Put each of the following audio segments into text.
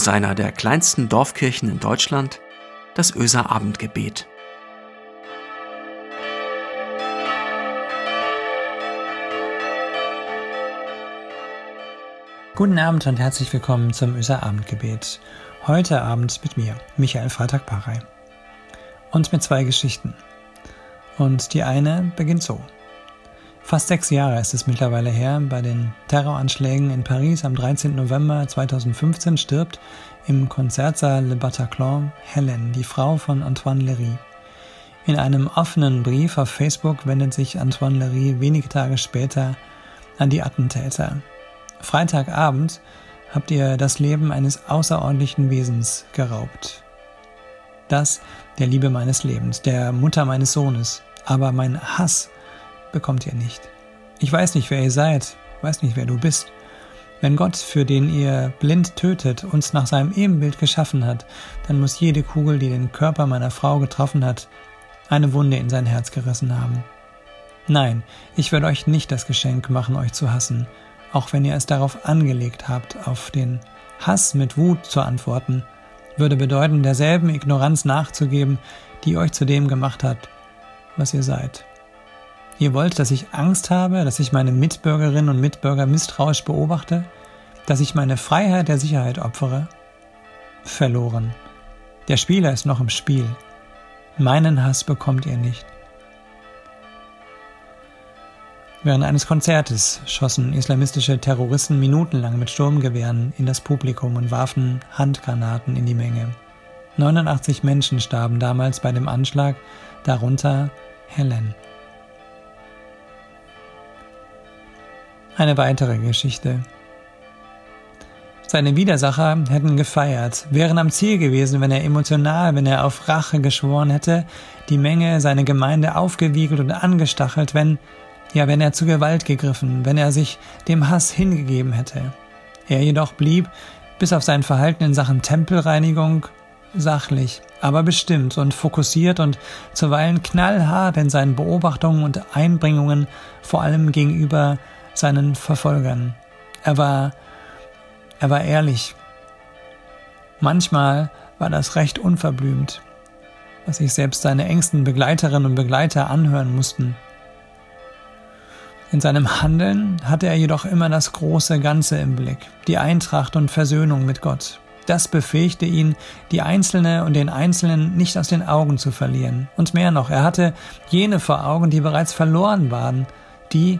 aus einer der kleinsten Dorfkirchen in Deutschland, das Öser Abendgebet. Guten Abend und herzlich willkommen zum Öser Abendgebet. Heute Abend mit mir, Michael Freitag-Parey. Und mit zwei Geschichten. Und die eine beginnt so. Fast sechs Jahre ist es mittlerweile her, bei den Terroranschlägen in Paris am 13. November 2015 stirbt im Konzertsaal Le Bataclan Helen, die Frau von Antoine Lery. In einem offenen Brief auf Facebook wendet sich Antoine Lery wenige Tage später an die Attentäter. Freitagabend habt ihr das Leben eines außerordentlichen Wesens geraubt. Das der Liebe meines Lebens, der Mutter meines Sohnes, aber mein Hass bekommt ihr nicht. Ich weiß nicht, wer ihr seid, weiß nicht, wer du bist. Wenn Gott, für den ihr blind tötet, uns nach seinem Ebenbild geschaffen hat, dann muss jede Kugel, die den Körper meiner Frau getroffen hat, eine Wunde in sein Herz gerissen haben. Nein, ich werde euch nicht das Geschenk machen, euch zu hassen, auch wenn ihr es darauf angelegt habt, auf den Hass mit Wut zu antworten, würde bedeuten, derselben Ignoranz nachzugeben, die euch zu dem gemacht hat, was ihr seid. Ihr wollt, dass ich Angst habe, dass ich meine Mitbürgerinnen und Mitbürger misstrauisch beobachte, dass ich meine Freiheit der Sicherheit opfere? Verloren. Der Spieler ist noch im Spiel. Meinen Hass bekommt ihr nicht. Während eines Konzertes schossen islamistische Terroristen minutenlang mit Sturmgewehren in das Publikum und warfen Handgranaten in die Menge. 89 Menschen starben damals bei dem Anschlag, darunter Helen. Eine weitere Geschichte. Seine Widersacher hätten gefeiert, wären am Ziel gewesen, wenn er emotional, wenn er auf Rache geschworen hätte, die Menge, seine Gemeinde aufgewiegelt und angestachelt, wenn, ja, wenn er zu Gewalt gegriffen, wenn er sich dem Hass hingegeben hätte. Er jedoch blieb, bis auf sein Verhalten in Sachen Tempelreinigung, sachlich, aber bestimmt und fokussiert und zuweilen knallhart in seinen Beobachtungen und Einbringungen, vor allem gegenüber seinen Verfolgern. Er war, er war ehrlich. Manchmal war das recht unverblümt, was sich selbst seine engsten Begleiterinnen und Begleiter anhören mussten. In seinem Handeln hatte er jedoch immer das große Ganze im Blick, die Eintracht und Versöhnung mit Gott. Das befähigte ihn, die Einzelne und den Einzelnen nicht aus den Augen zu verlieren. Und mehr noch, er hatte jene vor Augen, die bereits verloren waren, die,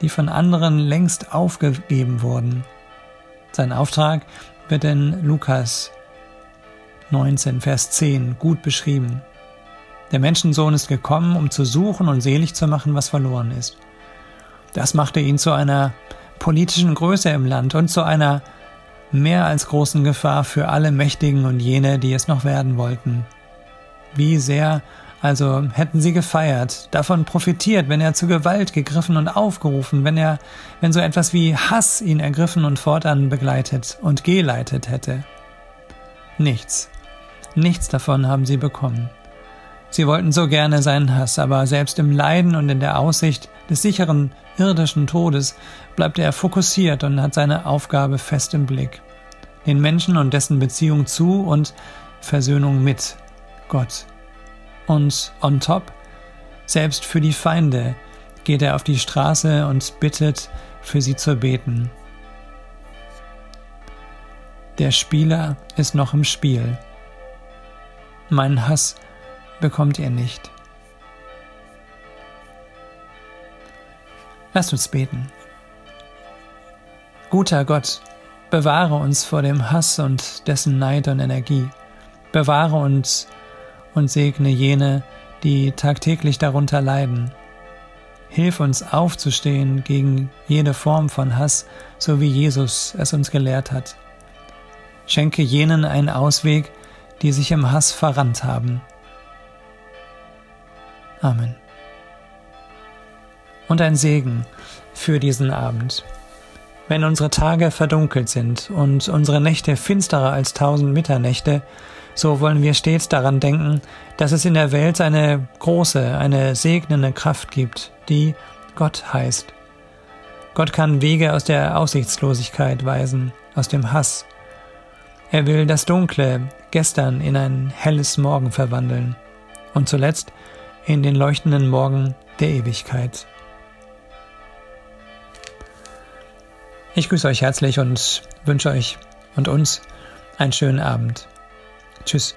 die von anderen längst aufgegeben wurden. Sein Auftrag wird in Lukas 19, Vers 10 gut beschrieben. Der Menschensohn ist gekommen, um zu suchen und selig zu machen, was verloren ist. Das machte ihn zu einer politischen Größe im Land und zu einer mehr als großen Gefahr für alle Mächtigen und jene, die es noch werden wollten. Wie sehr also hätten sie gefeiert, davon profitiert, wenn er zu Gewalt gegriffen und aufgerufen, wenn er, wenn so etwas wie Hass ihn ergriffen und fortan begleitet und geleitet hätte. Nichts, nichts davon haben sie bekommen. Sie wollten so gerne seinen Hass, aber selbst im Leiden und in der Aussicht des sicheren irdischen Todes bleibt er fokussiert und hat seine Aufgabe fest im Blick. Den Menschen und dessen Beziehung zu und Versöhnung mit Gott. Und on top, selbst für die Feinde geht er auf die Straße und bittet, für sie zu beten. Der Spieler ist noch im Spiel. Meinen Hass bekommt ihr nicht. Lasst uns beten. Guter Gott, bewahre uns vor dem Hass und dessen Neid und Energie. Bewahre uns und segne jene, die tagtäglich darunter leiden. Hilf uns aufzustehen gegen jede Form von Hass, so wie Jesus es uns gelehrt hat. Schenke jenen einen Ausweg, die sich im Hass verrannt haben. Amen. Und ein Segen für diesen Abend. Wenn unsere Tage verdunkelt sind und unsere Nächte finsterer als tausend Mitternächte, so wollen wir stets daran denken, dass es in der Welt eine große, eine segnende Kraft gibt, die Gott heißt. Gott kann Wege aus der Aussichtslosigkeit weisen, aus dem Hass. Er will das dunkle Gestern in ein helles Morgen verwandeln und zuletzt in den leuchtenden Morgen der Ewigkeit. Ich grüße euch herzlich und wünsche euch und uns einen schönen Abend. Tschüss.